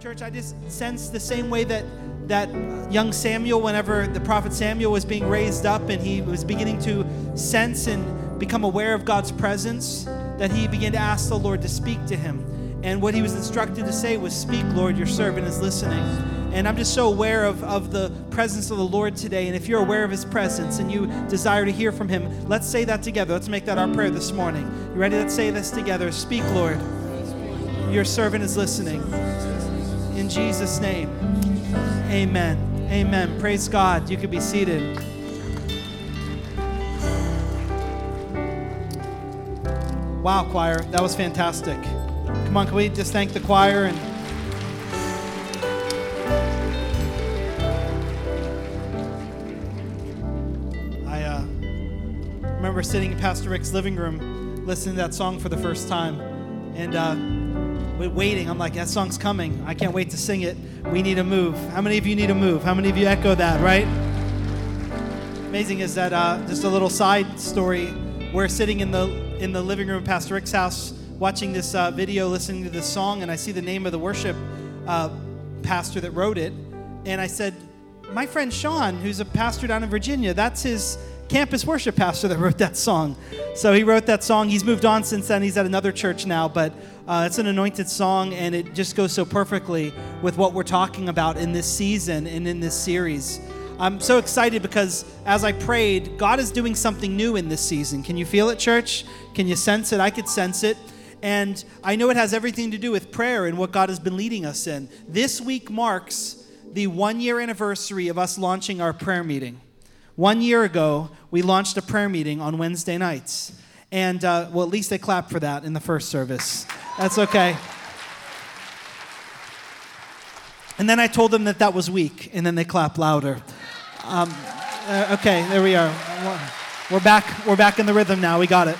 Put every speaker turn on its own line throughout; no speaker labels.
Church, I just sense the same way that that young Samuel, whenever the prophet Samuel was being raised up and he was beginning to sense and become aware of God's presence, that he began to ask the Lord to speak to him. And what he was instructed to say was, Speak, Lord, your servant is listening. And I'm just so aware of, of the presence of the Lord today. And if you're aware of his presence and you desire to hear from him, let's say that together. Let's make that our prayer this morning. You ready? Let's say this together. Speak, Lord. Your servant is listening. Jesus' name, amen. Amen. Praise God. You can be seated. Wow, choir. That was fantastic. Come on, can we just thank the choir and. I uh, remember sitting in Pastor Rick's living room listening to that song for the first time. And uh, waiting. I'm like, that song's coming. I can't wait to sing it. We need a move. How many of you need a move? How many of you echo that, right? Amazing is that uh, just a little side story. We're sitting in the in the living room of Pastor Rick's house, watching this uh, video, listening to this song, and I see the name of the worship uh, pastor that wrote it, and I said, "My friend Sean, who's a pastor down in Virginia, that's his campus worship pastor that wrote that song." So he wrote that song. He's moved on since then. He's at another church now, but uh, it's an anointed song, and it just goes so perfectly with what we're talking about in this season and in this series. I'm so excited because as I prayed, God is doing something new in this season. Can you feel it, church? Can you sense it? I could sense it. And I know it has everything to do with prayer and what God has been leading us in. This week marks the one year anniversary of us launching our prayer meeting. One year ago, we launched a prayer meeting on Wednesday nights. And, uh, well, at least they clapped for that in the first service. That's okay. And then I told them that that was weak, and then they clapped louder. Um, uh, okay, there we are. We're back. We're back in the rhythm now. We got it.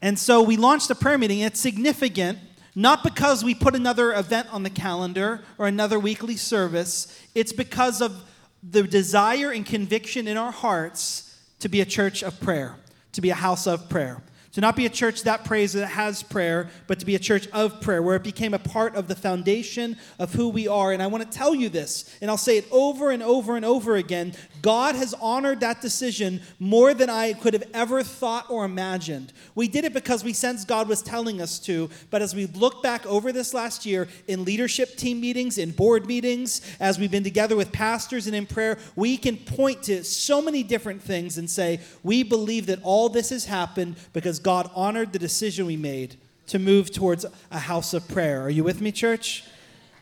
And so we launched a prayer meeting. It's significant, not because we put another event on the calendar or another weekly service. It's because of the desire and conviction in our hearts to be a church of prayer, to be a house of prayer. To not be a church that prays that has prayer, but to be a church of prayer, where it became a part of the foundation of who we are. And I want to tell you this, and I'll say it over and over and over again. God has honored that decision more than I could have ever thought or imagined. We did it because we sensed God was telling us to, but as we look back over this last year in leadership team meetings, in board meetings, as we've been together with pastors and in prayer, we can point to so many different things and say, we believe that all this has happened because God honored the decision we made to move towards a house of prayer. Are you with me, church?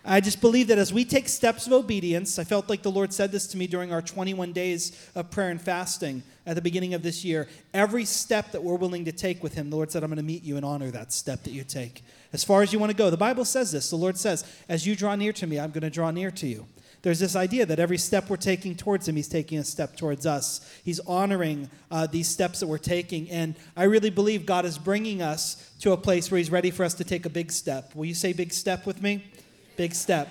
I just believe that as we take steps of obedience, I felt like the Lord said this to me during our 21 days of prayer and fasting at the beginning of this year. Every step that we're willing to take with Him, the Lord said, I'm going to meet you and honor that step that you take. As far as you want to go. The Bible says this. The Lord says, As you draw near to me, I'm going to draw near to you. There's this idea that every step we're taking towards Him, He's taking a step towards us. He's honoring uh, these steps that we're taking. And I really believe God is bringing us to a place where He's ready for us to take a big step. Will you say big step with me? Big step.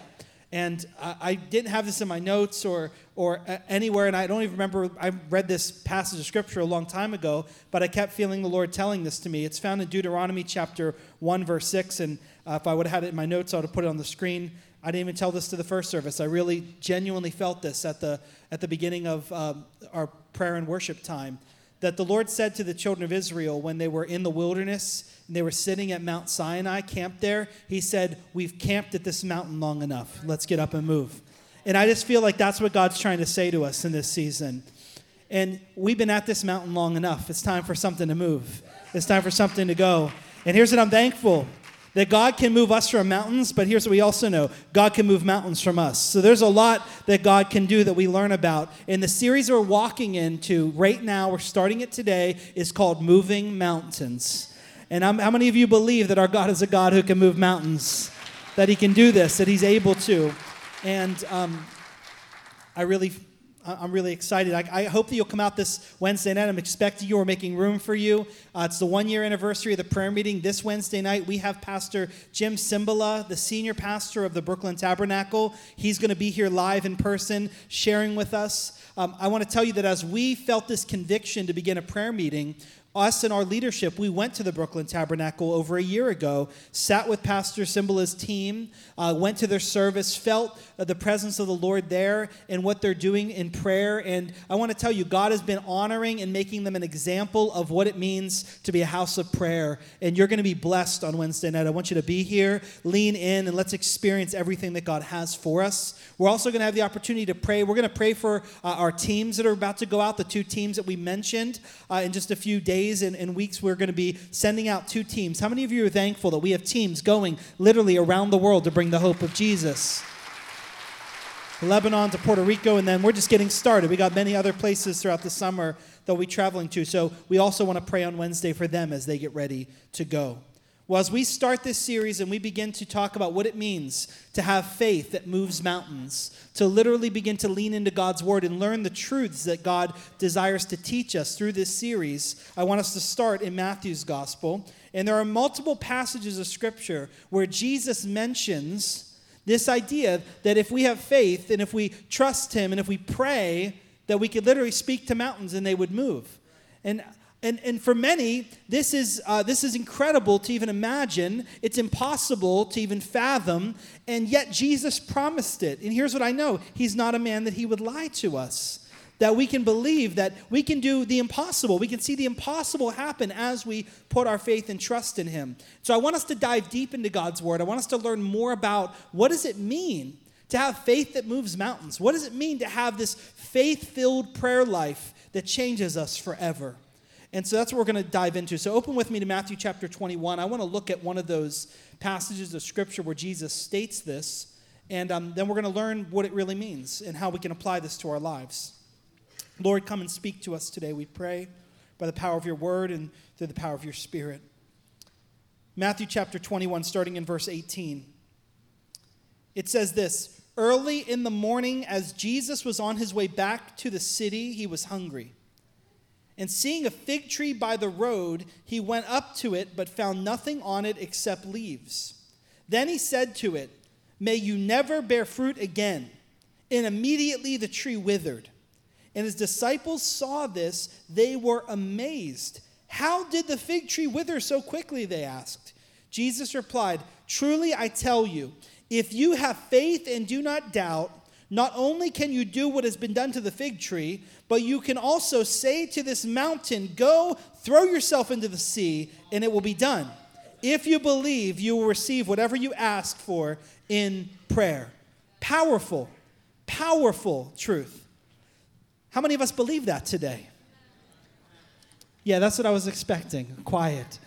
And I, I didn't have this in my notes or, or anywhere, and I don't even remember. I read this passage of scripture a long time ago, but I kept feeling the Lord telling this to me. It's found in Deuteronomy chapter 1, verse 6. And uh, if I would have had it in my notes, I would have put it on the screen. I didn't even tell this to the first service. I really genuinely felt this at the, at the beginning of um, our prayer and worship time. That the Lord said to the children of Israel when they were in the wilderness and they were sitting at Mount Sinai, camped there. He said, We've camped at this mountain long enough. Let's get up and move. And I just feel like that's what God's trying to say to us in this season. And we've been at this mountain long enough. It's time for something to move, it's time for something to go. And here's what I'm thankful that God can move us from mountains, but here's what we also know God can move mountains from us. So there's a lot that God can do that we learn about. In the series we're walking into right now, we're starting it today, is called Moving Mountains. And I'm, how many of you believe that our God is a God who can move mountains? That He can do this, that He's able to. And um, I really, I'm really excited. I, I, hope that you'll come out this Wednesday night. I'm expecting you. We're making room for you. Uh, it's the one year anniversary of the prayer meeting. This Wednesday night, we have Pastor Jim Cymbala, the senior pastor of the Brooklyn Tabernacle. He's going to be here live in person, sharing with us. Um, I want to tell you that as we felt this conviction to begin a prayer meeting, us and our leadership, we went to the Brooklyn Tabernacle over a year ago, sat with Pastor Cymbala's team, uh, went to their service, felt uh, the presence of the Lord there and what they're doing in prayer. And I want to tell you, God has been honoring and making them an example of what it means to be a house of prayer. And you're going to be blessed on Wednesday night. I want you to be here, lean in, and let's experience everything that God has for us. We're also going to have the opportunity to pray. We're going to pray for uh, our teams that are about to go out, the two teams that we mentioned uh, in just a few days and, and weeks. We're going to be sending out two teams. How many of you are thankful that we have teams going literally around the world to bring the hope of Jesus? Lebanon to Puerto Rico, and then we're just getting started. We got many other places throughout the summer that we'll be traveling to. So we also want to pray on Wednesday for them as they get ready to go. Well, as we start this series and we begin to talk about what it means to have faith that moves mountains, to literally begin to lean into God's word and learn the truths that God desires to teach us through this series, I want us to start in Matthew's gospel. And there are multiple passages of scripture where Jesus mentions this idea that if we have faith and if we trust Him and if we pray, that we could literally speak to mountains and they would move. And and, and for many, this is, uh, this is incredible to even imagine. It's impossible to even fathom. And yet, Jesus promised it. And here's what I know He's not a man that He would lie to us. That we can believe that we can do the impossible. We can see the impossible happen as we put our faith and trust in Him. So I want us to dive deep into God's Word. I want us to learn more about what does it mean to have faith that moves mountains? What does it mean to have this faith filled prayer life that changes us forever? And so that's what we're going to dive into. So open with me to Matthew chapter 21. I want to look at one of those passages of Scripture where Jesus states this, and um, then we're going to learn what it really means and how we can apply this to our lives. Lord, come and speak to us today, we pray, by the power of your word and through the power of your spirit. Matthew chapter 21, starting in verse 18. It says this Early in the morning, as Jesus was on his way back to the city, he was hungry. And seeing a fig tree by the road, he went up to it, but found nothing on it except leaves. Then he said to it, May you never bear fruit again. And immediately the tree withered. And his disciples saw this, they were amazed. How did the fig tree wither so quickly? They asked. Jesus replied, Truly I tell you, if you have faith and do not doubt, not only can you do what has been done to the fig tree, but you can also say to this mountain, Go, throw yourself into the sea, and it will be done. If you believe, you will receive whatever you ask for in prayer. Powerful, powerful truth. How many of us believe that today? Yeah, that's what I was expecting. Quiet.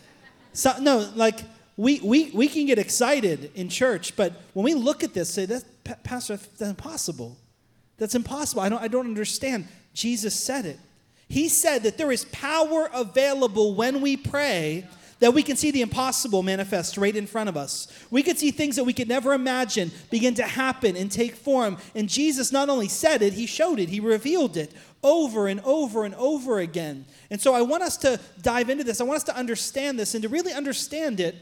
So, no, like we, we, we can get excited in church, but when we look at this, say, that, Pastor, that's impossible. That's impossible. I don't, I don't understand. Jesus said it. He said that there is power available when we pray that we can see the impossible manifest right in front of us. We could see things that we could never imagine begin to happen and take form. And Jesus not only said it, he showed it, he revealed it over and over and over again. And so I want us to dive into this. I want us to understand this and to really understand it.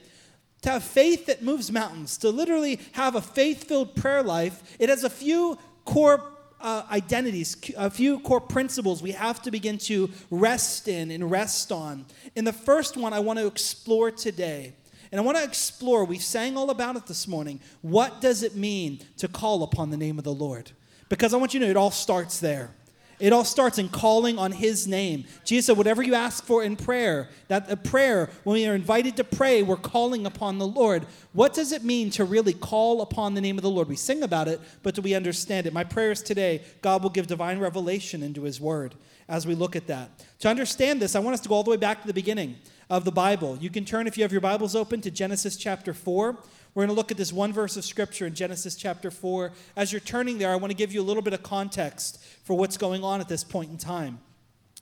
To have faith that moves mountains, to literally have a faith filled prayer life, it has a few core uh, identities, a few core principles we have to begin to rest in and rest on. And the first one I want to explore today, and I want to explore, we sang all about it this morning. What does it mean to call upon the name of the Lord? Because I want you to know it all starts there. It all starts in calling on his name. Jesus said, whatever you ask for in prayer, that a prayer, when we are invited to pray, we're calling upon the Lord. What does it mean to really call upon the name of the Lord? We sing about it, but do we understand it? My prayers today, God will give divine revelation into his word as we look at that. To understand this, I want us to go all the way back to the beginning of the Bible. You can turn, if you have your Bibles open, to Genesis chapter 4. We're going to look at this one verse of scripture in Genesis chapter 4. As you're turning there, I want to give you a little bit of context for what's going on at this point in time.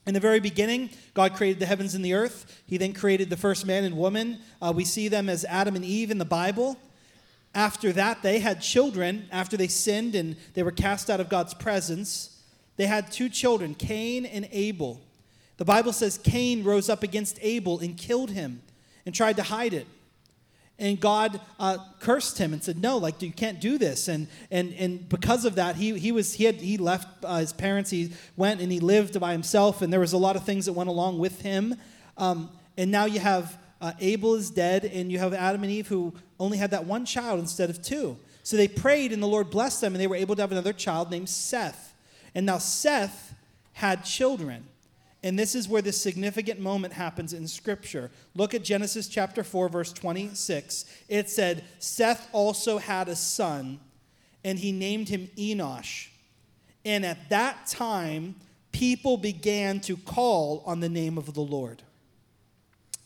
In the very beginning, God created the heavens and the earth. He then created the first man and woman. Uh, we see them as Adam and Eve in the Bible. After that, they had children after they sinned and they were cast out of God's presence. They had two children, Cain and Abel. The Bible says Cain rose up against Abel and killed him and tried to hide it and God uh, cursed him and said, "No, like you can't do this." And and and because of that, he he was he had he left uh, his parents. He went and he lived by himself, and there was a lot of things that went along with him. Um, and now you have uh, Abel is dead, and you have Adam and Eve who only had that one child instead of two. So they prayed, and the Lord blessed them, and they were able to have another child named Seth. And now Seth had children. And this is where this significant moment happens in Scripture. Look at Genesis chapter 4, verse 26. It said, Seth also had a son, and he named him Enosh. And at that time, people began to call on the name of the Lord.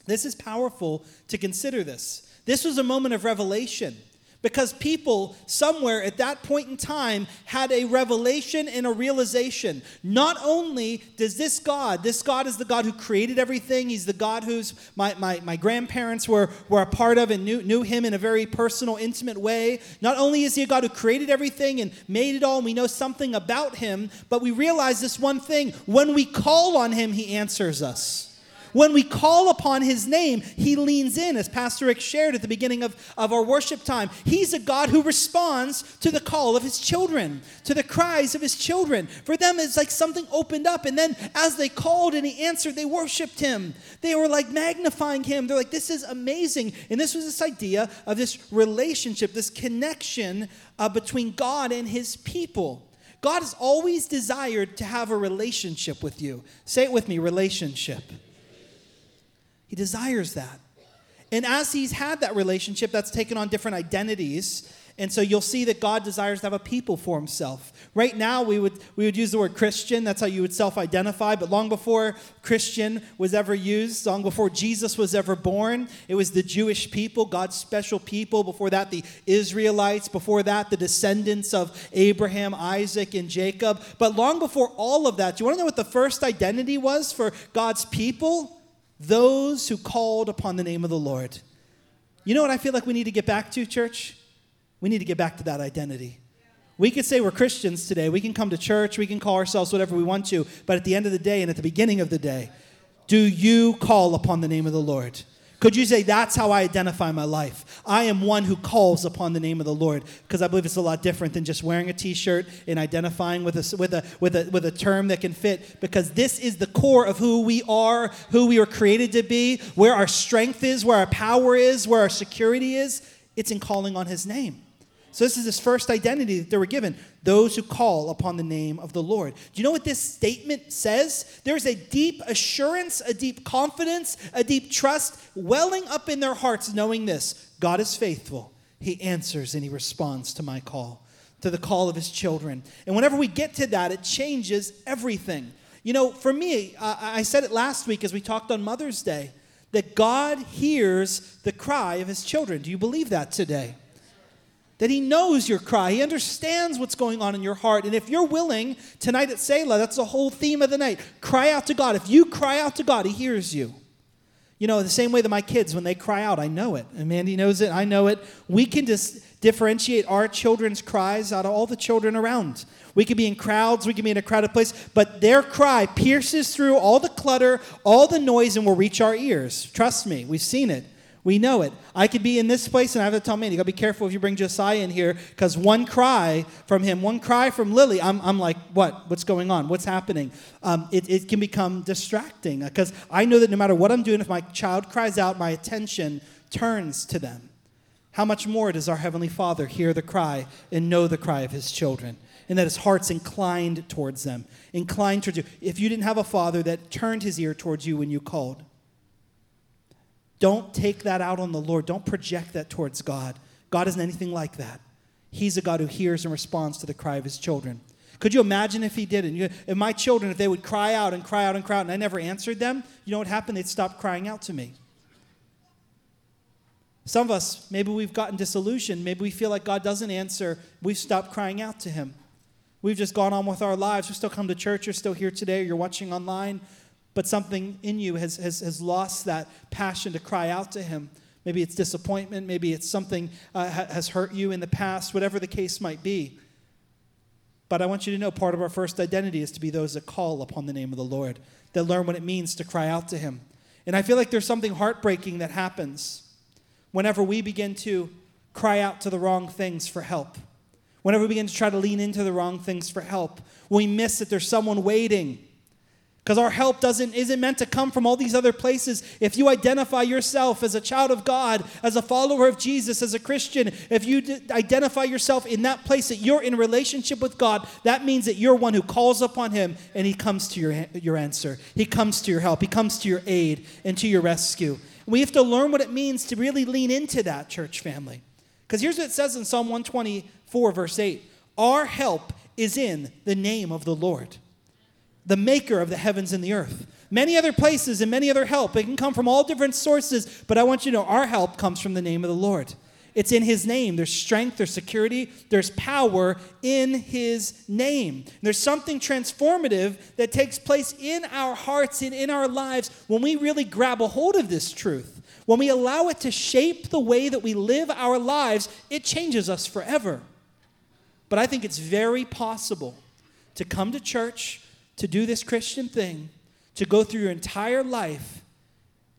This is powerful to consider this. This was a moment of revelation. Because people somewhere at that point in time had a revelation and a realization. Not only does this God, this God is the God who created everything, He's the God whose my, my, my grandparents were, were a part of and knew, knew Him in a very personal, intimate way. Not only is He a God who created everything and made it all, and we know something about Him, but we realize this one thing when we call on Him, He answers us. When we call upon his name, he leans in, as Pastor Rick shared at the beginning of, of our worship time. He's a God who responds to the call of his children, to the cries of his children. For them, it's like something opened up, and then as they called and he answered, they worshiped him. They were like magnifying him. They're like, this is amazing. And this was this idea of this relationship, this connection uh, between God and his people. God has always desired to have a relationship with you. Say it with me relationship. He desires that. And as he's had that relationship, that's taken on different identities. And so you'll see that God desires to have a people for himself. Right now, we would, we would use the word Christian. That's how you would self identify. But long before Christian was ever used, long before Jesus was ever born, it was the Jewish people, God's special people. Before that, the Israelites. Before that, the descendants of Abraham, Isaac, and Jacob. But long before all of that, do you want to know what the first identity was for God's people? Those who called upon the name of the Lord. You know what I feel like we need to get back to, church? We need to get back to that identity. We could say we're Christians today. We can come to church. We can call ourselves whatever we want to. But at the end of the day and at the beginning of the day, do you call upon the name of the Lord? Could you say, That's how I identify my life? I am one who calls upon the name of the Lord, because I believe it's a lot different than just wearing a t shirt and identifying with a, with, a, with, a, with a term that can fit, because this is the core of who we are, who we were created to be, where our strength is, where our power is, where our security is. It's in calling on His name. So, this is his first identity that they were given those who call upon the name of the Lord. Do you know what this statement says? There's a deep assurance, a deep confidence, a deep trust welling up in their hearts, knowing this God is faithful. He answers and he responds to my call, to the call of his children. And whenever we get to that, it changes everything. You know, for me, I said it last week as we talked on Mother's Day that God hears the cry of his children. Do you believe that today? That He knows your cry. He understands what's going on in your heart. And if you're willing tonight at Selah, that's the whole theme of the night. Cry out to God. If you cry out to God, He hears you. You know, the same way that my kids, when they cry out, I know it. And Mandy knows it, I know it. We can just differentiate our children's cries out of all the children around. We could be in crowds, we could be in a crowded place, but their cry pierces through all the clutter, all the noise, and will reach our ears. Trust me, we've seen it. We know it. I could be in this place and I have to tell Mandy, you gotta be careful if you bring Josiah in here, because one cry from him, one cry from Lily, I'm, I'm like, what? What's going on? What's happening? Um, it, it can become distracting because I know that no matter what I'm doing, if my child cries out, my attention turns to them. How much more does our Heavenly Father hear the cry and know the cry of His children? And that His heart's inclined towards them, inclined towards you. If you didn't have a Father that turned His ear towards you when you called, don't take that out on the Lord. Don't project that towards God. God isn't anything like that. He's a God who hears and responds to the cry of his children. Could you imagine if he didn't? If my children, if they would cry out and cry out and cry out and I never answered them, you know what happened? They'd stop crying out to me. Some of us, maybe we've gotten disillusioned. Maybe we feel like God doesn't answer. We've stopped crying out to him. We've just gone on with our lives. We still come to church. You're still here today. You're watching online but something in you has, has, has lost that passion to cry out to Him. Maybe it's disappointment, maybe it's something uh, has hurt you in the past, whatever the case might be. But I want you to know part of our first identity is to be those that call upon the name of the Lord, that learn what it means to cry out to Him. And I feel like there's something heartbreaking that happens whenever we begin to cry out to the wrong things for help. Whenever we begin to try to lean into the wrong things for help, we miss that there's someone waiting because our help doesn't isn't meant to come from all these other places. If you identify yourself as a child of god as a follower of jesus as a christian if you d- identify yourself in that place that you're in relationship with god that means that you're one who calls upon him and he comes to your, your answer. He comes to your help. He comes to your aid and to your rescue. We have to learn what it means to really lean into that church family. Because here's what it says in psalm 124 verse 8 our help is in the name of the lord the maker of the heavens and the earth. Many other places and many other help. It can come from all different sources, but I want you to know our help comes from the name of the Lord. It's in his name. There's strength, there's security, there's power in his name. There's something transformative that takes place in our hearts and in our lives when we really grab a hold of this truth. When we allow it to shape the way that we live our lives, it changes us forever. But I think it's very possible to come to church to do this Christian thing, to go through your entire life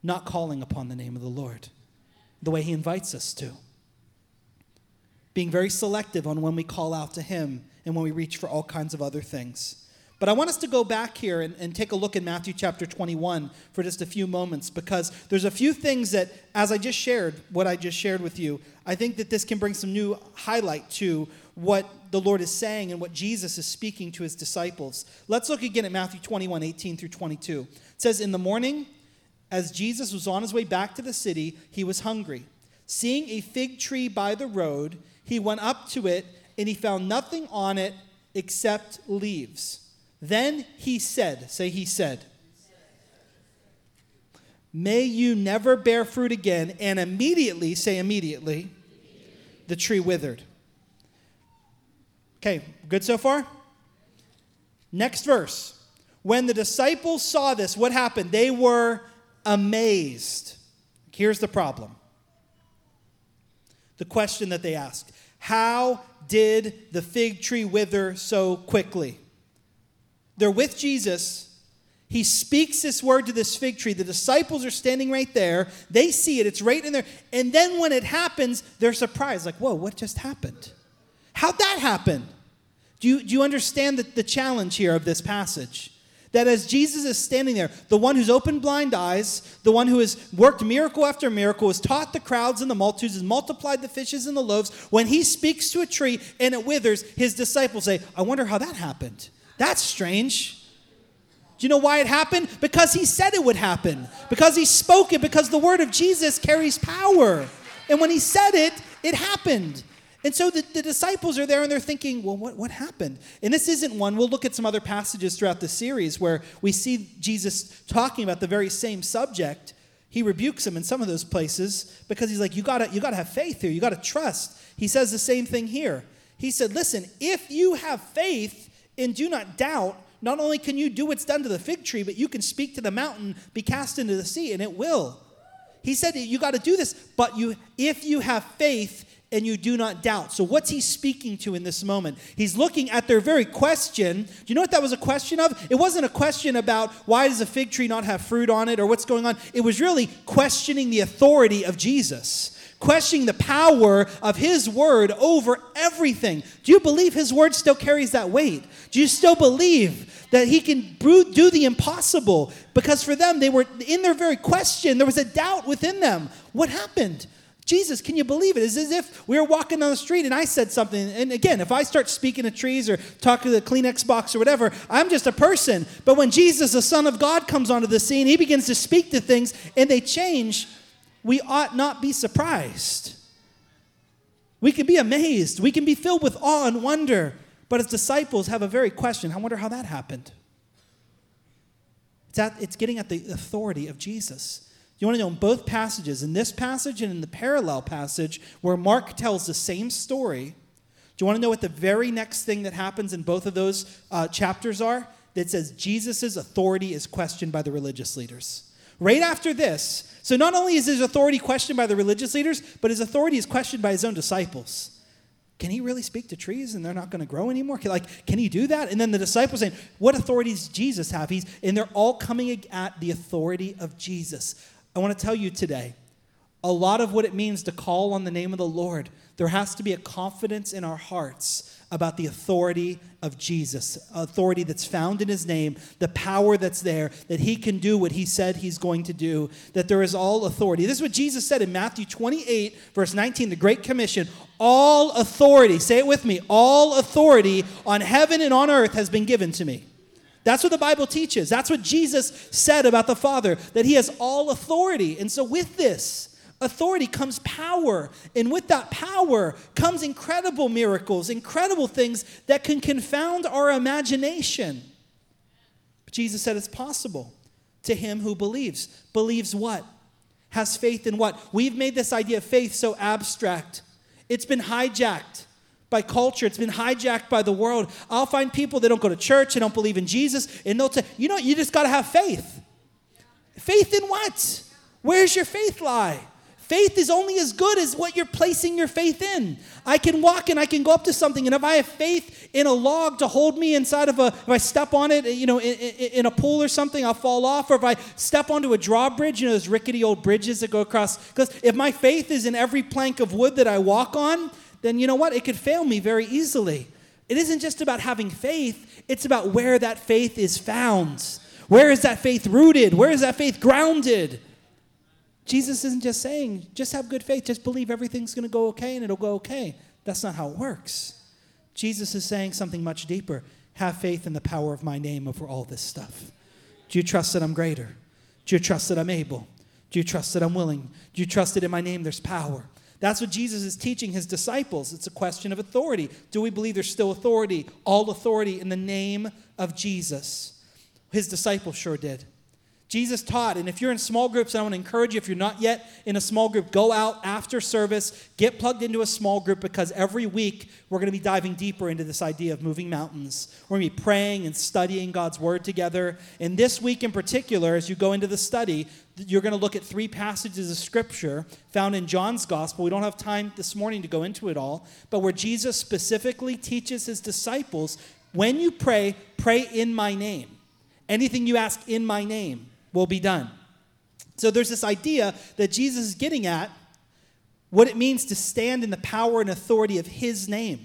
not calling upon the name of the Lord the way He invites us to. Being very selective on when we call out to Him and when we reach for all kinds of other things. But I want us to go back here and, and, take a look in Matthew chapter 21 for just a few moments because there's a few things that, as I just shared, what I just shared with you, I think that this can bring some new highlight to what the Lord is saying and what Jesus is speaking to his disciples. Let's look again at Matthew 21 18 through 22. It says, In the morning, as Jesus was on his way back to the city, he was hungry. Seeing a fig tree by the road, he went up to it, and he found nothing on it except leaves. Then he said, Say, he said, May you never bear fruit again. And immediately, say immediately, the tree withered. Okay, good so far? Next verse. When the disciples saw this, what happened? They were amazed. Here's the problem the question that they asked How did the fig tree wither so quickly? They're with Jesus. He speaks this word to this fig tree. The disciples are standing right there. They see it, it's right in there. And then when it happens, they're surprised like, whoa, what just happened? How'd that happen? Do you, do you understand the, the challenge here of this passage? That as Jesus is standing there, the one who's opened blind eyes, the one who has worked miracle after miracle, has taught the crowds and the multitudes, has multiplied the fishes and the loaves, when he speaks to a tree and it withers, his disciples say, I wonder how that happened. That's strange. Do you know why it happened? Because he said it would happen. Because he spoke it, because the word of Jesus carries power. And when he said it, it happened. And so the, the disciples are there and they're thinking, well, what, what happened? And this isn't one. We'll look at some other passages throughout the series where we see Jesus talking about the very same subject. He rebukes them in some of those places because he's like, you gotta, you gotta have faith here, you gotta trust. He says the same thing here. He said, listen, if you have faith and do not doubt, not only can you do what's done to the fig tree, but you can speak to the mountain, be cast into the sea, and it will. He said you got to do this, but you if you have faith and you do not doubt. So, what's he speaking to in this moment? He's looking at their very question. Do you know what that was a question of? It wasn't a question about why does a fig tree not have fruit on it or what's going on. It was really questioning the authority of Jesus, questioning the power of his word over everything. Do you believe his word still carries that weight? Do you still believe that he can do the impossible? Because for them, they were in their very question, there was a doubt within them. What happened? Jesus, can you believe it? It's as if we were walking down the street and I said something. And again, if I start speaking to trees or talking to the Kleenex box or whatever, I'm just a person. But when Jesus, the Son of God, comes onto the scene, he begins to speak to things and they change. We ought not be surprised. We can be amazed. We can be filled with awe and wonder. But as disciples have a very question I wonder how that happened. It's, at, it's getting at the authority of Jesus. You want to know in both passages, in this passage and in the parallel passage, where Mark tells the same story, do you want to know what the very next thing that happens in both of those uh, chapters are? That says Jesus' authority is questioned by the religious leaders. Right after this, so not only is his authority questioned by the religious leaders, but his authority is questioned by his own disciples. Can he really speak to trees and they're not going to grow anymore? Like, can he do that? And then the disciples saying, What authority does Jesus have? He's, and they're all coming at the authority of Jesus. I want to tell you today a lot of what it means to call on the name of the Lord, there has to be a confidence in our hearts about the authority of Jesus, authority that's found in his name, the power that's there, that he can do what he said he's going to do, that there is all authority. This is what Jesus said in Matthew 28, verse 19, the Great Commission. All authority, say it with me, all authority on heaven and on earth has been given to me. That's what the Bible teaches. That's what Jesus said about the Father, that he has all authority. And so, with this, authority comes power. And with that power comes incredible miracles, incredible things that can confound our imagination. But Jesus said it's possible to him who believes. Believes what? Has faith in what? We've made this idea of faith so abstract. It's been hijacked by culture. It's been hijacked by the world. I'll find people that don't go to church, they don't believe in Jesus, and they'll say, you know, you just got to have faith. Faith in what? Where's your faith lie? Faith is only as good as what you're placing your faith in. I can walk and I can go up to something, and if I have faith in a log to hold me inside of a, if I step on it, you know, in, in, a pool or something, I'll fall off. Or if I step onto a drawbridge, you know, those rickety old bridges that go across. Because if my faith is in every plank of wood that I walk on, then you know what? It could fail me very easily. It isn't just about having faith, it's about where that faith is found. Where is that faith rooted? Where is that faith grounded? Jesus isn't just saying, just have good faith, just believe everything's going to go okay and it'll go okay. That's not how it works. Jesus is saying something much deeper. Have faith in the power of my name over all this stuff. Do you trust that I'm greater? Do you trust that I'm able? Do you trust that I'm willing? Do you trust that in my name there's power? That's what Jesus is teaching his disciples. It's a question of authority. Do we believe there's still authority? All authority in the name of Jesus. His disciples sure did. Jesus taught, and if you're in small groups, I want to encourage you, if you're not yet in a small group, go out after service, get plugged into a small group because every week we're going to be diving deeper into this idea of moving mountains. We're going to be praying and studying God's Word together. And this week in particular, as you go into the study, you're going to look at three passages of Scripture found in John's Gospel. We don't have time this morning to go into it all, but where Jesus specifically teaches his disciples when you pray, pray in my name. Anything you ask in my name will be done. So there's this idea that Jesus is getting at what it means to stand in the power and authority of his name.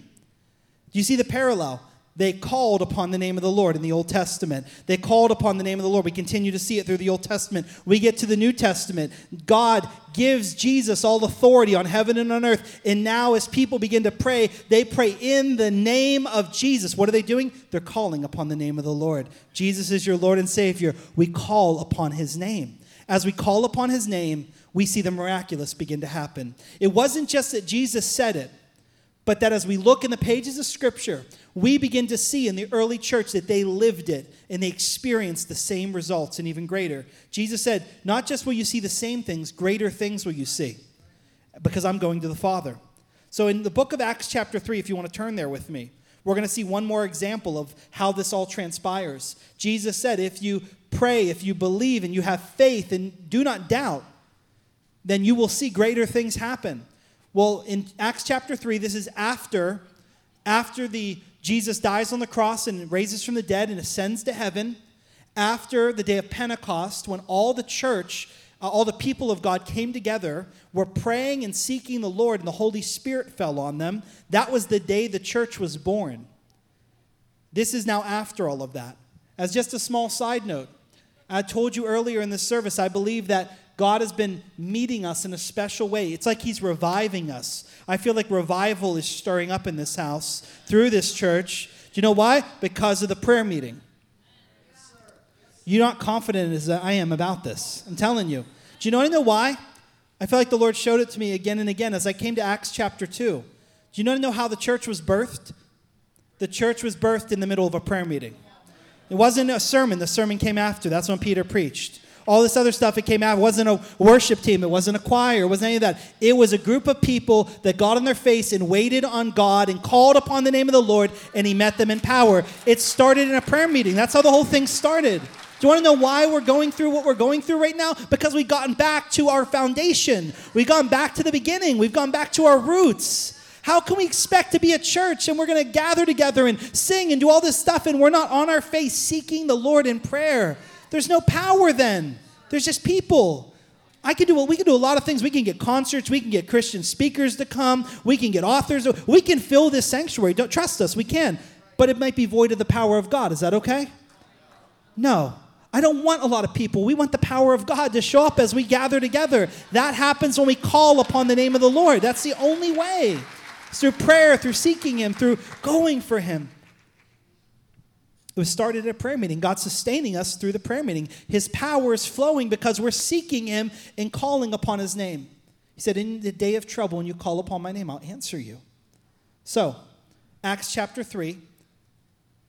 Do you see the parallel? They called upon the name of the Lord in the Old Testament. They called upon the name of the Lord. We continue to see it through the Old Testament. We get to the New Testament. God gives Jesus all authority on heaven and on earth. And now, as people begin to pray, they pray in the name of Jesus. What are they doing? They're calling upon the name of the Lord. Jesus is your Lord and Savior. We call upon his name. As we call upon his name, we see the miraculous begin to happen. It wasn't just that Jesus said it, but that as we look in the pages of Scripture, we begin to see in the early church that they lived it and they experienced the same results and even greater. Jesus said, Not just will you see the same things, greater things will you see, because I'm going to the Father. So in the book of Acts, chapter 3, if you want to turn there with me, we're going to see one more example of how this all transpires. Jesus said, If you pray, if you believe, and you have faith, and do not doubt, then you will see greater things happen. Well, in Acts chapter 3, this is after after the Jesus dies on the cross and raises from the dead and ascends to heaven, after the day of Pentecost, when all the church, uh, all the people of God came together, were praying and seeking the Lord, and the Holy Spirit fell on them, that was the day the church was born. This is now after all of that. As just a small side note, I told you earlier in this service, I believe that God has been meeting us in a special way. It's like He's reviving us. I feel like revival is stirring up in this house through this church. Do you know why? Because of the prayer meeting. You're not confident as I am about this. I'm telling you. Do you know, I know why? I feel like the Lord showed it to me again and again as I came to Acts chapter 2. Do you know, know how the church was birthed? The church was birthed in the middle of a prayer meeting. It wasn't a sermon, the sermon came after. That's when Peter preached all this other stuff it came out. It wasn't a worship team, it wasn't a choir, it wasn't any of that. It was a group of people that got on their face and waited on God and called upon the name of the Lord, and He met them in power. It started in a prayer meeting. That's how the whole thing started. Do you want to know why we're going through what we're going through right now? Because we've gotten back to our foundation. We've gone back to the beginning. We've gone back to our roots. How can we expect to be a church and we're going to gather together and sing and do all this stuff and we're not on our face seeking the Lord in prayer? There's no power then. There's just people. I can do what we can do a lot of things. We can get concerts, we can get Christian speakers to come, we can get authors, we can fill this sanctuary. Don't trust us, we can. But it might be void of the power of God. Is that okay? No. I don't want a lot of people. We want the power of God to show up as we gather together. That happens when we call upon the name of the Lord. That's the only way. It's through prayer, through seeking Him, through going for Him. It was started at a prayer meeting. God sustaining us through the prayer meeting. His power is flowing because we're seeking Him and calling upon His name. He said, In the day of trouble, when you call upon my name, I'll answer you. So, Acts chapter 3,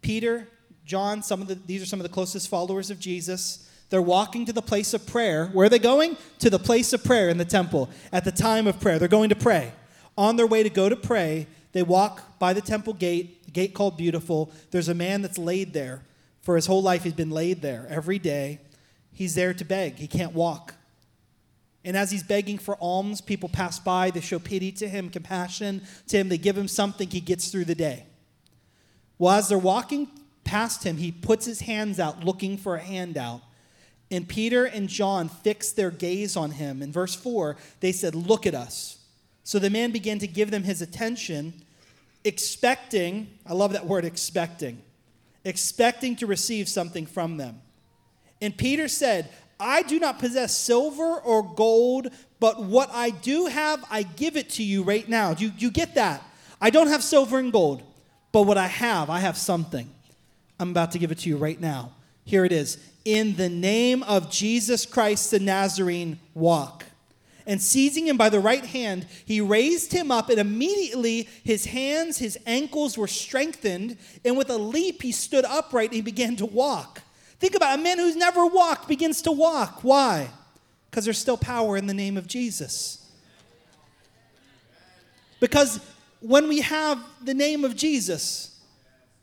Peter, John, some of the, these are some of the closest followers of Jesus. They're walking to the place of prayer. Where are they going? To the place of prayer in the temple at the time of prayer. They're going to pray. On their way to go to pray, they walk by the temple gate, the gate called Beautiful. There's a man that's laid there. For his whole life, he's been laid there every day. He's there to beg. He can't walk. And as he's begging for alms, people pass by. They show pity to him, compassion to him. They give him something. He gets through the day. Well, as they're walking past him, he puts his hands out looking for a handout. And Peter and John fixed their gaze on him. In verse 4, they said, Look at us. So the man began to give them his attention expecting, I love that word, expecting, expecting to receive something from them. And Peter said, I do not possess silver or gold, but what I do have, I give it to you right now. Do you, you get that? I don't have silver and gold, but what I have, I have something. I'm about to give it to you right now. Here it is. In the name of Jesus Christ the Nazarene, walk and seizing him by the right hand, he raised him up, and immediately his hands, his ankles were strengthened, and with a leap he stood upright and he began to walk. Think about it, a man who's never walked begins to walk. Why? Because there's still power in the name of Jesus. Because when we have the name of Jesus,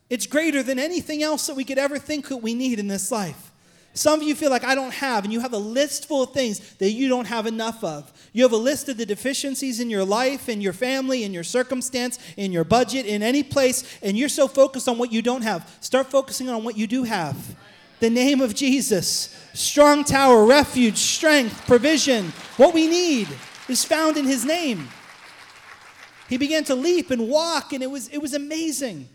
it's greater than anything else that we could ever think that we need in this life. Some of you feel like I don't have, and you have a list full of things that you don't have enough of. You have a list of the deficiencies in your life, in your family, in your circumstance, in your budget, in any place, and you're so focused on what you don't have. Start focusing on what you do have. The name of Jesus, strong tower, refuge, strength, provision. What we need is found in his name. He began to leap and walk, and it was, it was amazing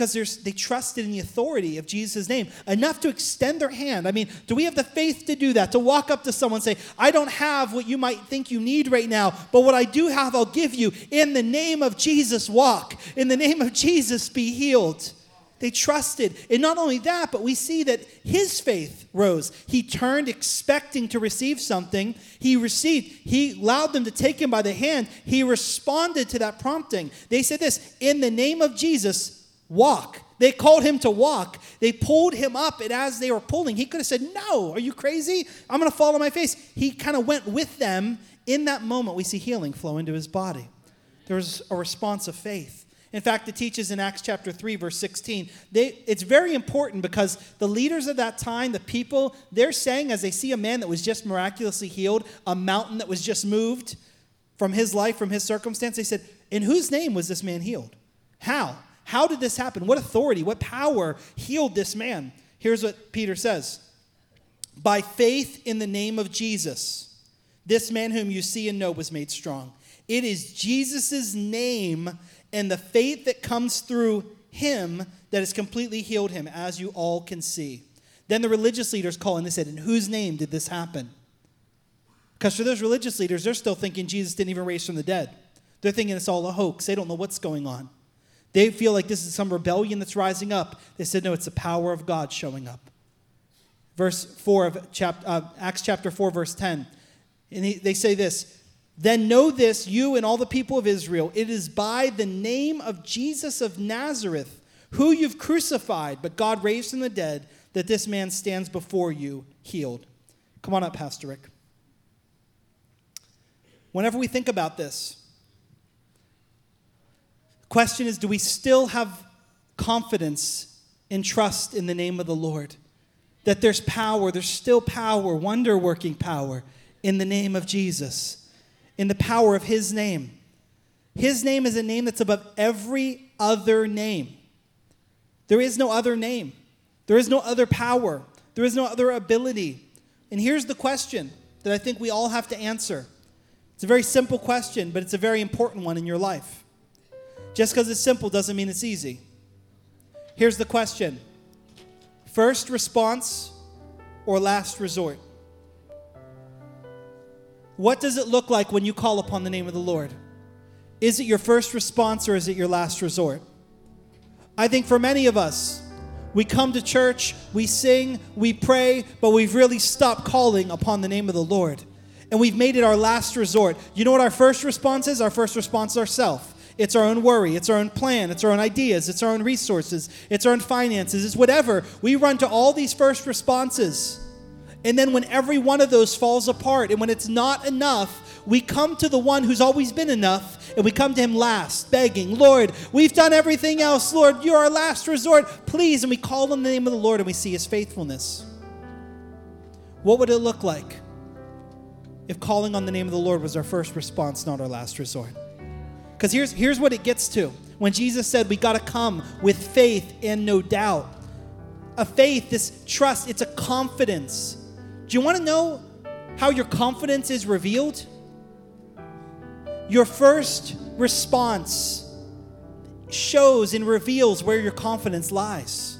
because they trusted in the authority of Jesus' name enough to extend their hand. I mean, do we have the faith to do that? To walk up to someone and say, I don't have what you might think you need right now, but what I do have, I'll give you. In the name of Jesus, walk. In the name of Jesus, be healed. They trusted. And not only that, but we see that his faith rose. He turned expecting to receive something. He received. He allowed them to take him by the hand. He responded to that prompting. They said this In the name of Jesus, walk. They called him to walk. They pulled him up, and as they were pulling, he could have said, No, are you crazy? I'm going to fall on my face. He kind of went with them. In that moment, we see healing flow into his body. There was a response of faith. In fact, it teaches in Acts chapter 3, verse 16. They, it's very important because the leaders of that time, the people, they're saying as they see a man that was just miraculously healed, a mountain that was just moved from his life, from his circumstance, they said, In whose name was this man healed? How? How did this happen? What authority, what power healed this man? Here's what Peter says By faith in the name of Jesus, this man whom you see and know was made strong. It is Jesus' name and the faith that comes through him that has completely healed him, as you all can see. Then the religious leaders call and they said, In whose name did this happen? Because for those religious leaders, they're still thinking Jesus didn't even raise from the dead. They're thinking it's all a hoax. They don't know what's going on. They feel like this is some rebellion that's rising up. They said, no, it's the power of God showing up. Verse 4 of chap- uh, Acts chapter 4, verse 10. And he, they say this Then know this, you and all the people of Israel, it is by the name of Jesus of Nazareth, who you've crucified, but God raised from the dead, that this man stands before you healed. Come on up, Pastor Rick. Whenever we think about this, Question is do we still have confidence and trust in the name of the Lord? That there's power, there's still power, wonder working power in the name of Jesus, in the power of His name. His name is a name that's above every other name. There is no other name, there is no other power, there is no other ability. And here's the question that I think we all have to answer. It's a very simple question, but it's a very important one in your life. Just because it's simple doesn't mean it's easy. Here's the question First response or last resort? What does it look like when you call upon the name of the Lord? Is it your first response or is it your last resort? I think for many of us, we come to church, we sing, we pray, but we've really stopped calling upon the name of the Lord. And we've made it our last resort. You know what our first response is? Our first response is ourself. It's our own worry, it's our own plan, it's our own ideas, it's our own resources, it's our own finances, it's whatever. We run to all these first responses. And then when every one of those falls apart and when it's not enough, we come to the one who's always been enough and we come to him last, begging, Lord, we've done everything else. Lord, you're our last resort. Please. And we call on the name of the Lord and we see his faithfulness. What would it look like if calling on the name of the Lord was our first response, not our last resort? Because here's, here's what it gets to. When Jesus said we got to come with faith and no doubt. A faith, this trust, it's a confidence. Do you want to know how your confidence is revealed? Your first response shows and reveals where your confidence lies.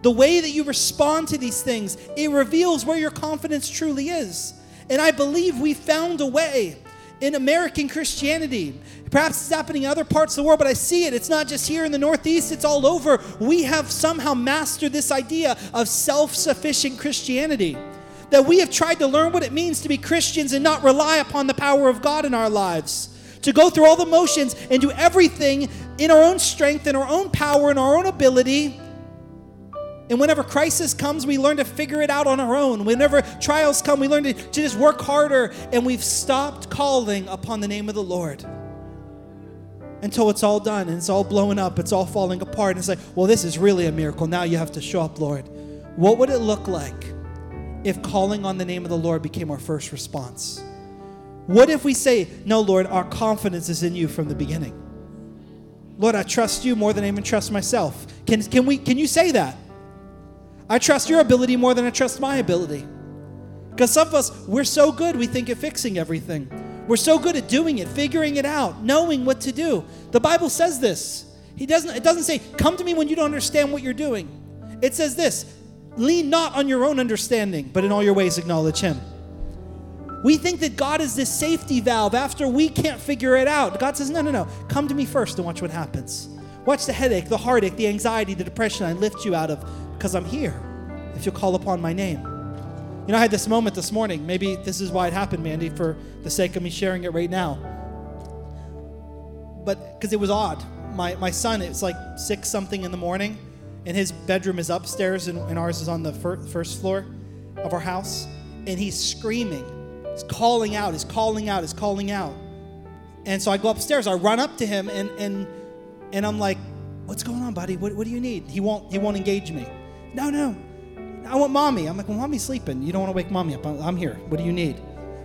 The way that you respond to these things, it reveals where your confidence truly is. And I believe we found a way in American Christianity. Perhaps it's happening in other parts of the world, but I see it. It's not just here in the Northeast, it's all over. We have somehow mastered this idea of self sufficient Christianity. That we have tried to learn what it means to be Christians and not rely upon the power of God in our lives. To go through all the motions and do everything in our own strength, in our own power, in our own ability and whenever crisis comes, we learn to figure it out on our own. Whenever trials come, we learn to, to just work harder. And we've stopped calling upon the name of the Lord until it's all done and it's all blowing up, it's all falling apart. And it's like, well, this is really a miracle. Now you have to show up, Lord. What would it look like if calling on the name of the Lord became our first response? What if we say, No, Lord, our confidence is in you from the beginning? Lord, I trust you more than I even trust myself. Can, can, we, can you say that? I trust your ability more than I trust my ability. Because some of us, we're so good, we think at fixing everything. We're so good at doing it, figuring it out, knowing what to do. The Bible says this. He doesn't, it doesn't say, come to me when you don't understand what you're doing. It says this lean not on your own understanding, but in all your ways acknowledge him. We think that God is this safety valve after we can't figure it out. God says, no, no, no. Come to me first and watch what happens. Watch the headache, the heartache, the anxiety, the depression I lift you out of because I'm here if you'll call upon my name. You know, I had this moment this morning. Maybe this is why it happened, Mandy, for the sake of me sharing it right now. But because it was odd. My, my son, it's like six something in the morning, and his bedroom is upstairs, and, and ours is on the fir- first floor of our house. And he's screaming. He's calling out. He's calling out. He's calling out. And so I go upstairs. I run up to him, and, and, and I'm like, What's going on, buddy? What, what do you need? He won't, he won't engage me. No, no. I want mommy. I'm like, well, mommy's sleeping. You don't want to wake mommy up. I'm here. What do you need?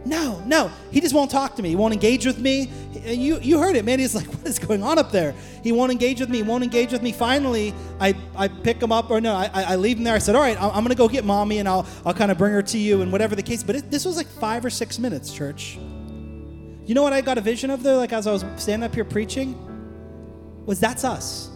No, no. He just won't talk to me. He won't engage with me. You, you heard it, man. He's like, what is going on up there? He won't engage with me. He won't engage with me. Finally, I, I pick him up, or no, I, I leave him there. I said, all right, I'm, going to go get mommy, and I'll, I'll kind of bring her to you, and whatever the case. But it, this was like five or six minutes, church. You know what I got a vision of there, like as I was standing up here preaching? Was that's us.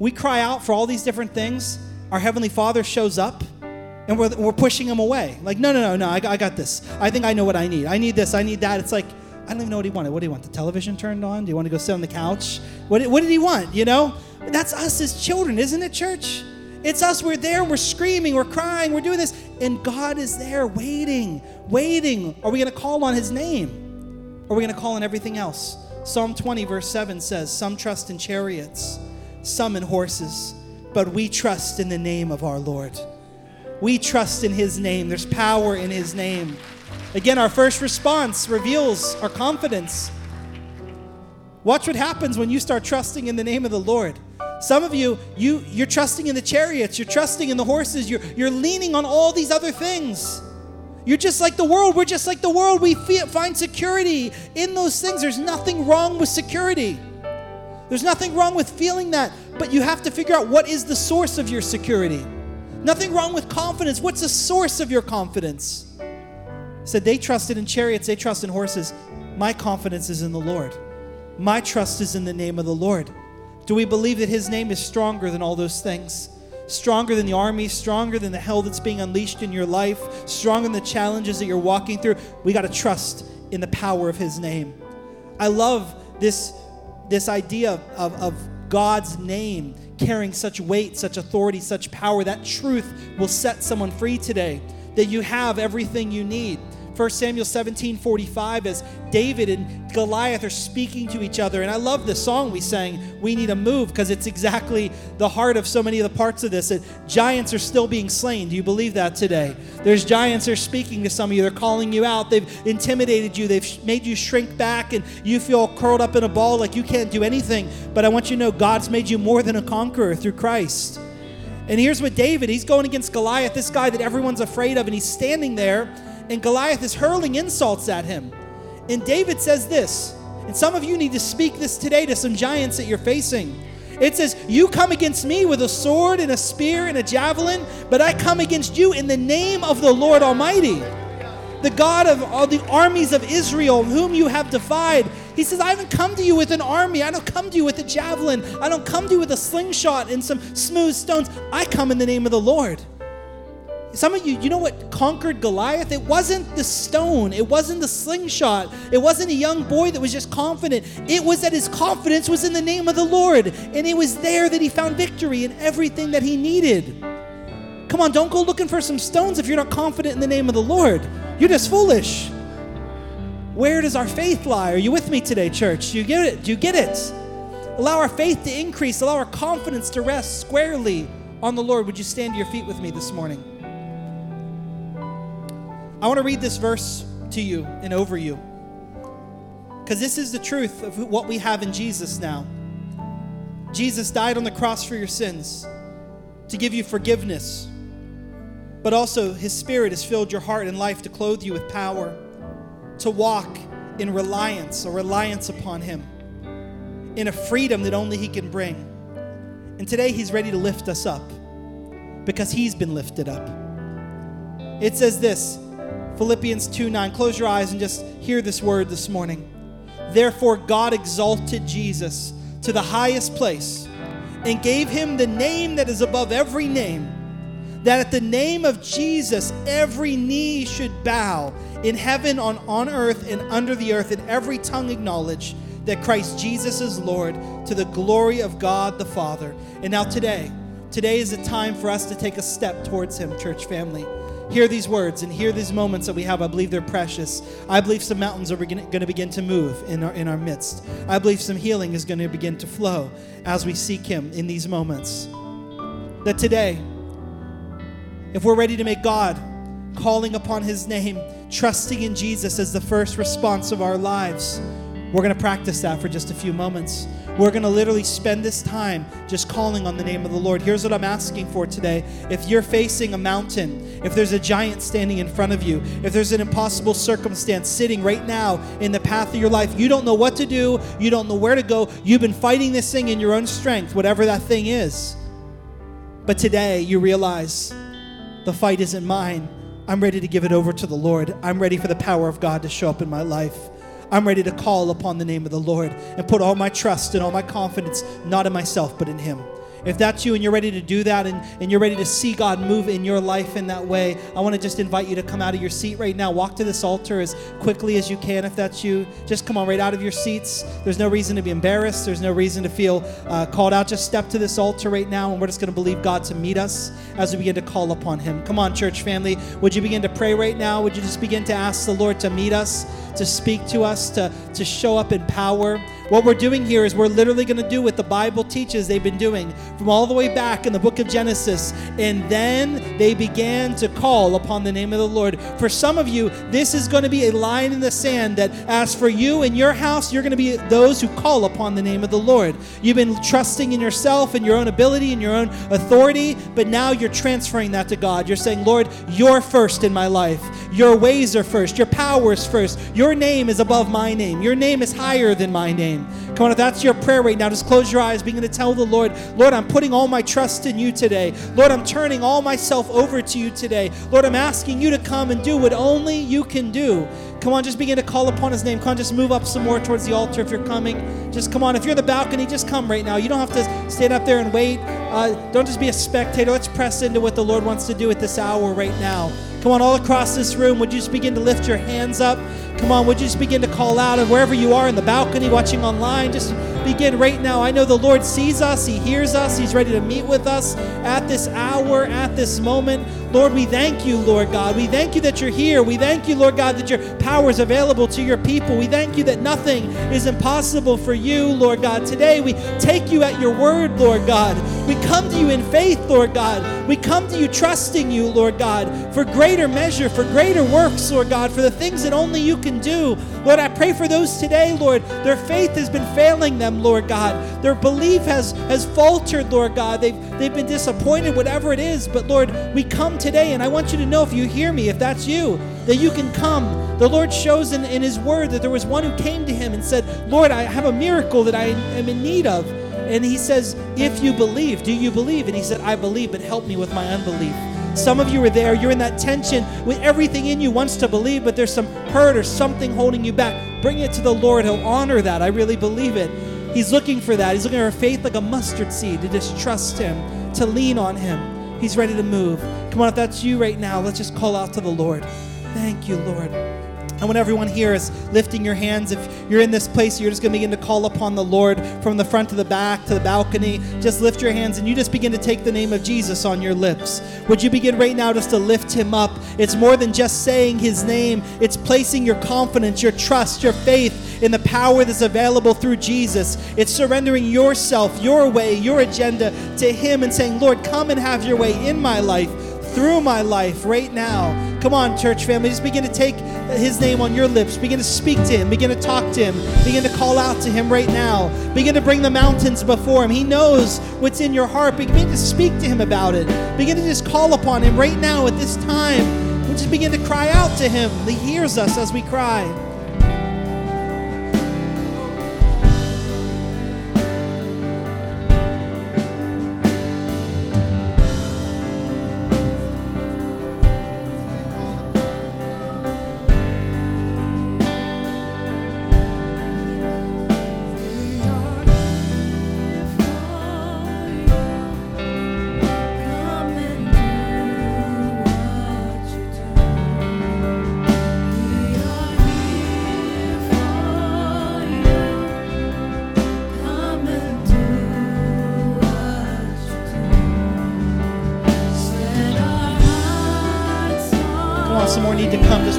We cry out for all these different things our Heavenly Father shows up and we're, we're pushing him away. Like, no, no, no, no, I, I got this. I think I know what I need. I need this, I need that. It's like, I don't even know what he wanted. What do you want? The television turned on? Do you want to go sit on the couch? What, what did he want? You know? That's us as children, isn't it, church? It's us. We're there. We're screaming. We're crying. We're doing this. And God is there waiting, waiting. Are we going to call on his name? Or are we going to call on everything else? Psalm 20, verse 7 says, Some trust in chariots, some in horses but we trust in the name of our Lord. We trust in His name. There's power in His name. Again, our first response reveals our confidence. Watch what happens when you start trusting in the name of the Lord. Some of you, you you're trusting in the chariots, you're trusting in the horses, you're, you're leaning on all these other things. You're just like the world. We're just like the world. We find security in those things. There's nothing wrong with security. There's nothing wrong with feeling that, but you have to figure out what is the source of your security. Nothing wrong with confidence. What's the source of your confidence? said they trusted in chariots, they trust in horses. My confidence is in the Lord. My trust is in the name of the Lord. Do we believe that his name is stronger than all those things? Stronger than the army, stronger than the hell that's being unleashed in your life, stronger than the challenges that you're walking through. We got to trust in the power of his name. I love this, this idea of, of God's name carrying such weight, such authority, such power. That truth will set someone free today, that you have everything you need. 1 Samuel 17 45, as David and Goliath are speaking to each other. And I love the song we sang, We Need a Move, because it's exactly the heart of so many of the parts of this. That giants are still being slain. Do you believe that today? There's giants are speaking to some of you. They're calling you out. They've intimidated you. They've made you shrink back, and you feel curled up in a ball like you can't do anything. But I want you to know God's made you more than a conqueror through Christ. And here's what David, he's going against Goliath, this guy that everyone's afraid of, and he's standing there and Goliath is hurling insults at him. And David says this, and some of you need to speak this today to some giants that you're facing. It says, You come against me with a sword and a spear and a javelin, but I come against you in the name of the Lord Almighty, the God of all the armies of Israel, whom you have defied. He says, I haven't come to you with an army. I don't come to you with a javelin. I don't come to you with a slingshot and some smooth stones. I come in the name of the Lord. Some of you, you know what conquered Goliath? It wasn't the stone, it wasn't the slingshot, it wasn't a young boy that was just confident. It was that his confidence was in the name of the Lord, and it was there that he found victory in everything that he needed. Come on, don't go looking for some stones if you're not confident in the name of the Lord. You're just foolish. Where does our faith lie? Are you with me today, church? Do you get it? Do you get it? Allow our faith to increase, allow our confidence to rest squarely on the Lord. Would you stand to your feet with me this morning? I want to read this verse to you and over you because this is the truth of what we have in Jesus now. Jesus died on the cross for your sins to give you forgiveness, but also His Spirit has filled your heart and life to clothe you with power, to walk in reliance, a reliance upon Him, in a freedom that only He can bring. And today He's ready to lift us up because He's been lifted up. It says this Philippians 2 9. Close your eyes and just hear this word this morning. Therefore, God exalted Jesus to the highest place and gave him the name that is above every name, that at the name of Jesus every knee should bow in heaven, on, on earth, and under the earth, and every tongue acknowledge that Christ Jesus is Lord to the glory of God the Father. And now, today, today is a time for us to take a step towards him, church family hear these words and hear these moments that we have. I believe they're precious. I believe some mountains are going to begin to move in our, in our midst. I believe some healing is going to begin to flow as we seek Him in these moments. That today, if we're ready to make God calling upon His name, trusting in Jesus as the first response of our lives, we're going to practice that for just a few moments. We're going to literally spend this time just calling on the name of the Lord. Here's what I'm asking for today. If you're facing a mountain, if there's a giant standing in front of you, if there's an impossible circumstance sitting right now in the path of your life, you don't know what to do, you don't know where to go, you've been fighting this thing in your own strength, whatever that thing is. But today you realize the fight isn't mine. I'm ready to give it over to the Lord. I'm ready for the power of God to show up in my life. I'm ready to call upon the name of the Lord and put all my trust and all my confidence not in myself, but in Him. If that's you and you're ready to do that and, and you're ready to see God move in your life in that way, I want to just invite you to come out of your seat right now. Walk to this altar as quickly as you can if that's you. Just come on right out of your seats. There's no reason to be embarrassed, there's no reason to feel uh, called out. Just step to this altar right now and we're just going to believe God to meet us as we begin to call upon Him. Come on, church family. Would you begin to pray right now? Would you just begin to ask the Lord to meet us, to speak to us, to, to show up in power? What we're doing here is we're literally going to do what the Bible teaches they've been doing from all the way back in the book of Genesis. And then they began to call upon the name of the Lord. For some of you, this is going to be a line in the sand that, as for you and your house, you're going to be those who call upon the name of the Lord. You've been trusting in yourself and your own ability and your own authority, but now you're transferring that to God. You're saying, Lord, you're first in my life. Your ways are first. Your power is first. Your Your name is above my name. Your name is higher than my name. Come on, if that's your prayer right now, just close your eyes. Begin to tell the Lord, Lord, I'm putting all my trust in you today. Lord, I'm turning all myself over to you today. Lord, I'm asking you to come and do what only you can do. Come on, just begin to call upon his name. Come on, just move up some more towards the altar if you're coming. Just come on. If you're in the balcony, just come right now. You don't have to stand up there and wait. Uh, don't just be a spectator. Let's press into what the Lord wants to do at this hour right now. Come on, all across this room, would you just begin to lift your hands up? Come on, would you just begin to call out of wherever you are in the balcony, watching online, just begin right now. I know the Lord sees us, He hears us, He's ready to meet with us at this hour, at this moment. Lord, we thank you, Lord God. We thank you that you're here. We thank you, Lord God, that your power is available to your people. We thank you that nothing is impossible for you, Lord God. Today we take you at your word, Lord God. We come to you in faith, Lord God. We come to you trusting you, Lord God, for greater measure, for greater works, Lord God, for the things that only you can do. Lord, I pray for those today, Lord. Their faith has been failing them, Lord God. Their belief has, has faltered, Lord God. They've, they've been disappointed, whatever it is. But Lord, we come today, and I want you to know if you hear me, if that's you, that you can come. The Lord shows in, in His Word that there was one who came to Him and said, Lord, I have a miracle that I am in need of. And He says, If you believe, do you believe? And He said, I believe, but help me with my unbelief. Some of you are there, you're in that tension with everything in you wants to believe, but there's some hurt or something holding you back. Bring it to the Lord. He'll honor that. I really believe it. He's looking for that. He's looking for faith like a mustard seed to just trust Him, to lean on Him. He's ready to move. Come on, if that's you right now, let's just call out to the Lord. Thank you, Lord. I want everyone here is lifting your hands. If you're in this place, you're just going to begin to call upon the Lord from the front to the back to the balcony. Just lift your hands and you just begin to take the name of Jesus on your lips. Would you begin right now just to lift him up? It's more than just saying his name, it's placing your confidence, your trust, your faith in the power that's available through Jesus. It's surrendering yourself, your way, your agenda to him and saying, Lord, come and have your way in my life through my life right now. Come on, church family, just begin to take his name on your lips. Begin to speak to him. Begin to talk to him. Begin to call out to him right now. Begin to bring the mountains before him. He knows what's in your heart. Begin to speak to him about it. Begin to just call upon him right now at this time. We just begin to cry out to him. He hears us as we cry.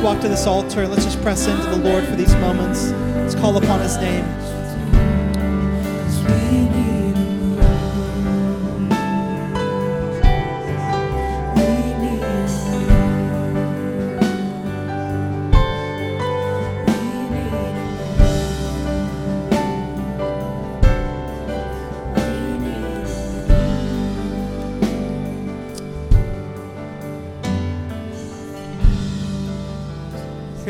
Walk to this altar. Let's just press into the Lord for these moments. Let's call upon his name.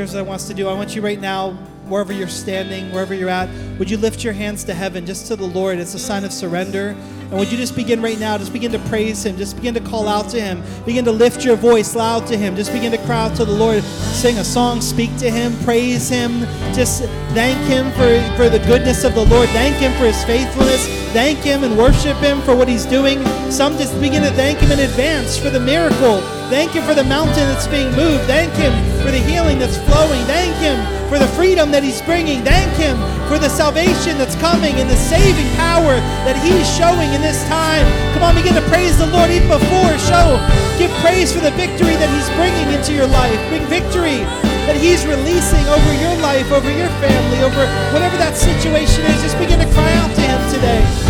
Here's what I want us to do. I want you right now, wherever you're standing, wherever you're at, would you lift your hands to heaven just to the Lord? It's a sign of surrender. And would you just begin right now, just begin to praise Him, just begin to call out to Him, begin to lift your voice loud to Him, just begin to cry out to the Lord, sing a song, speak to Him, praise Him, just thank Him for, for the goodness of the Lord, thank Him for His faithfulness, thank Him and worship Him for what He's doing. Some just begin to thank Him in advance for the miracle. Thank Him for the mountain that's being moved. Thank Him for the healing that's flowing. Thank Him for the freedom that He's bringing. Thank Him for the salvation that's coming and the saving power that He's showing in this time. Come on, begin to praise the Lord even before. Show, give praise for the victory that He's bringing into your life. Bring victory that He's releasing over your life, over your family, over whatever that situation is. Just begin to cry out to Him today.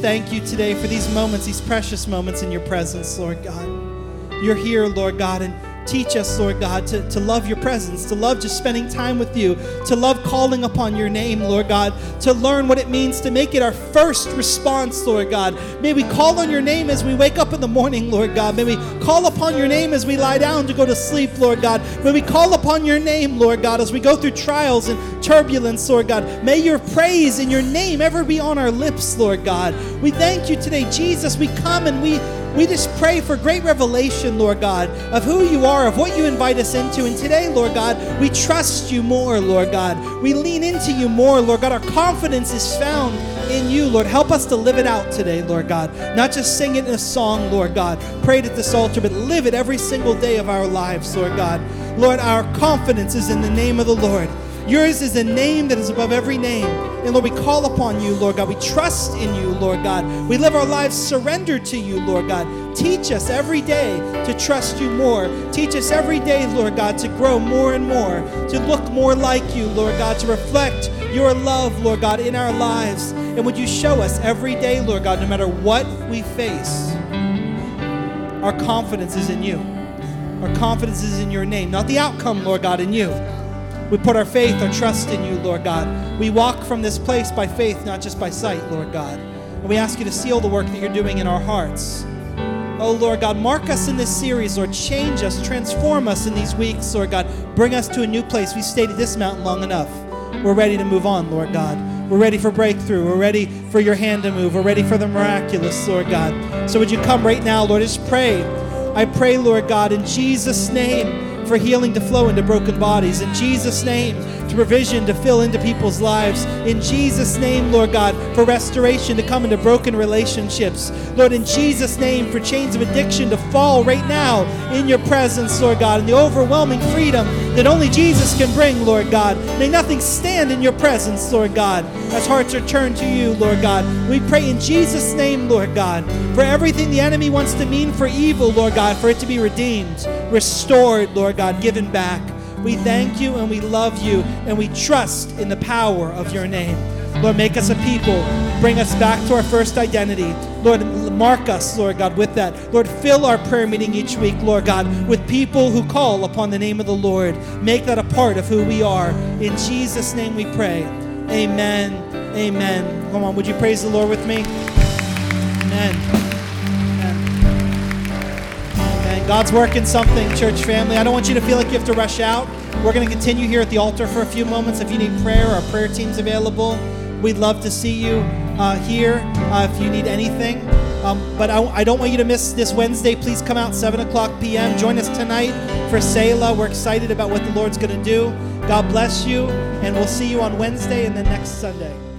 Thank you today for these moments, these precious moments in your presence, Lord God. You're here, Lord God, and Teach us, Lord God, to, to love your presence, to love just spending time with you, to love calling upon your name, Lord God, to learn what it means to make it our first response, Lord God. May we call on your name as we wake up in the morning, Lord God. May we call upon your name as we lie down to go to sleep, Lord God. May we call upon your name, Lord God, as we go through trials and turbulence, Lord God. May your praise and your name ever be on our lips, Lord God. We thank you today, Jesus. We come and we we just pray for great revelation, Lord God, of who you are, of what you invite us into. And today, Lord God, we trust you more, Lord God. We lean into you more, Lord God. Our confidence is found in you, Lord. Help us to live it out today, Lord God. Not just sing it in a song, Lord God, prayed at this altar, but live it every single day of our lives, Lord God. Lord, our confidence is in the name of the Lord. Yours is a name that is above every name. And Lord, we call upon you, Lord God. We trust in you, Lord God. We live our lives surrendered to you, Lord God. Teach us every day to trust you more. Teach us every day, Lord God, to grow more and more, to look more like you, Lord God, to reflect your love, Lord God, in our lives. And would you show us every day, Lord God, no matter what we face, our confidence is in you. Our confidence is in your name, not the outcome, Lord God, in you. We put our faith, our trust in you, Lord God. We walk from this place by faith, not just by sight, Lord God. And we ask you to seal the work that you're doing in our hearts. Oh, Lord God, mark us in this series, Lord. Change us, transform us in these weeks, Lord God. Bring us to a new place. We've stayed at this mountain long enough. We're ready to move on, Lord God. We're ready for breakthrough. We're ready for your hand to move. We're ready for the miraculous, Lord God. So would you come right now, Lord? Just pray. I pray, Lord God, in Jesus' name for healing to flow into broken bodies. In Jesus' name, to provision to fill into people's lives. In Jesus' name, Lord God, for restoration to come into broken relationships. Lord, in Jesus' name, for chains of addiction to fall right now in your presence, Lord God, and the overwhelming freedom that only Jesus can bring, Lord God. May nothing stand in your presence, Lord God, as hearts are turned to you, Lord God. We pray in Jesus' name, Lord God, for everything the enemy wants to mean for evil, Lord God, for it to be redeemed, restored, Lord God, given back. We thank you and we love you and we trust in the power of your name. Lord, make us a people. Bring us back to our first identity. Lord, mark us, Lord God, with that. Lord, fill our prayer meeting each week, Lord God, with people who call upon the name of the Lord. Make that a part of who we are. In Jesus' name we pray. Amen. Amen. Come on, would you praise the Lord with me? Amen. Amen. God's working something, church family. I don't want you to feel like you have to rush out. We're going to continue here at the altar for a few moments. If you need prayer, our prayer team's available. We'd love to see you uh, here uh, if you need anything. Um, but I, I, don't want you to miss this Wednesday. Please come out 7 o'clock p.m. Join us tonight for Selah. We're excited about what the Lord's going to do. God bless you, and we'll see you on Wednesday and then next Sunday.